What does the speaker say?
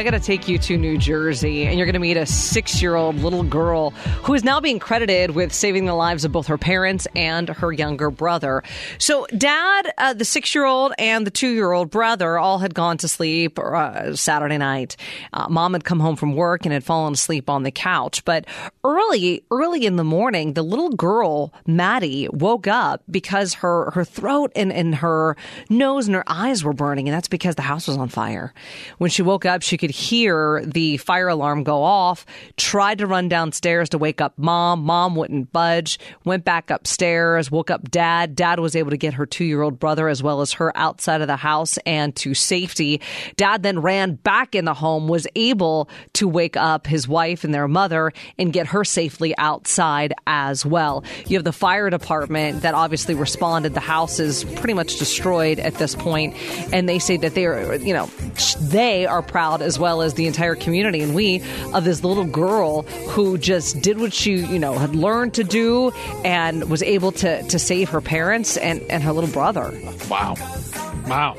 I got to take you to New Jersey, and you're going to meet a six year old little girl who is now being credited with saving the lives of both her parents and her younger brother. So, dad, uh, the six year old, and the two year old brother all had gone to sleep uh, Saturday night. Uh, mom had come home from work and had fallen asleep on the couch. But early, early in the morning, the little girl, Maddie, woke up because her, her throat and, and her nose and her eyes were burning, and that's because the house was on fire. When she woke up, she could hear the fire alarm go off, tried to run downstairs to wake up mom. Mom wouldn't budge, went back upstairs, woke up dad. Dad was able to get her two year old brother as well as her outside of the house and to safety. Dad then ran back in the home, was able to wake up his wife and their mother and get her safely outside as well. You have the fire department that obviously responded. The house is pretty much destroyed at this point, and they say that they are, you know, they are proud as well as the entire community and we of this little girl who just did what she, you know, had learned to do and was able to to save her parents and and her little brother. Wow. Wow.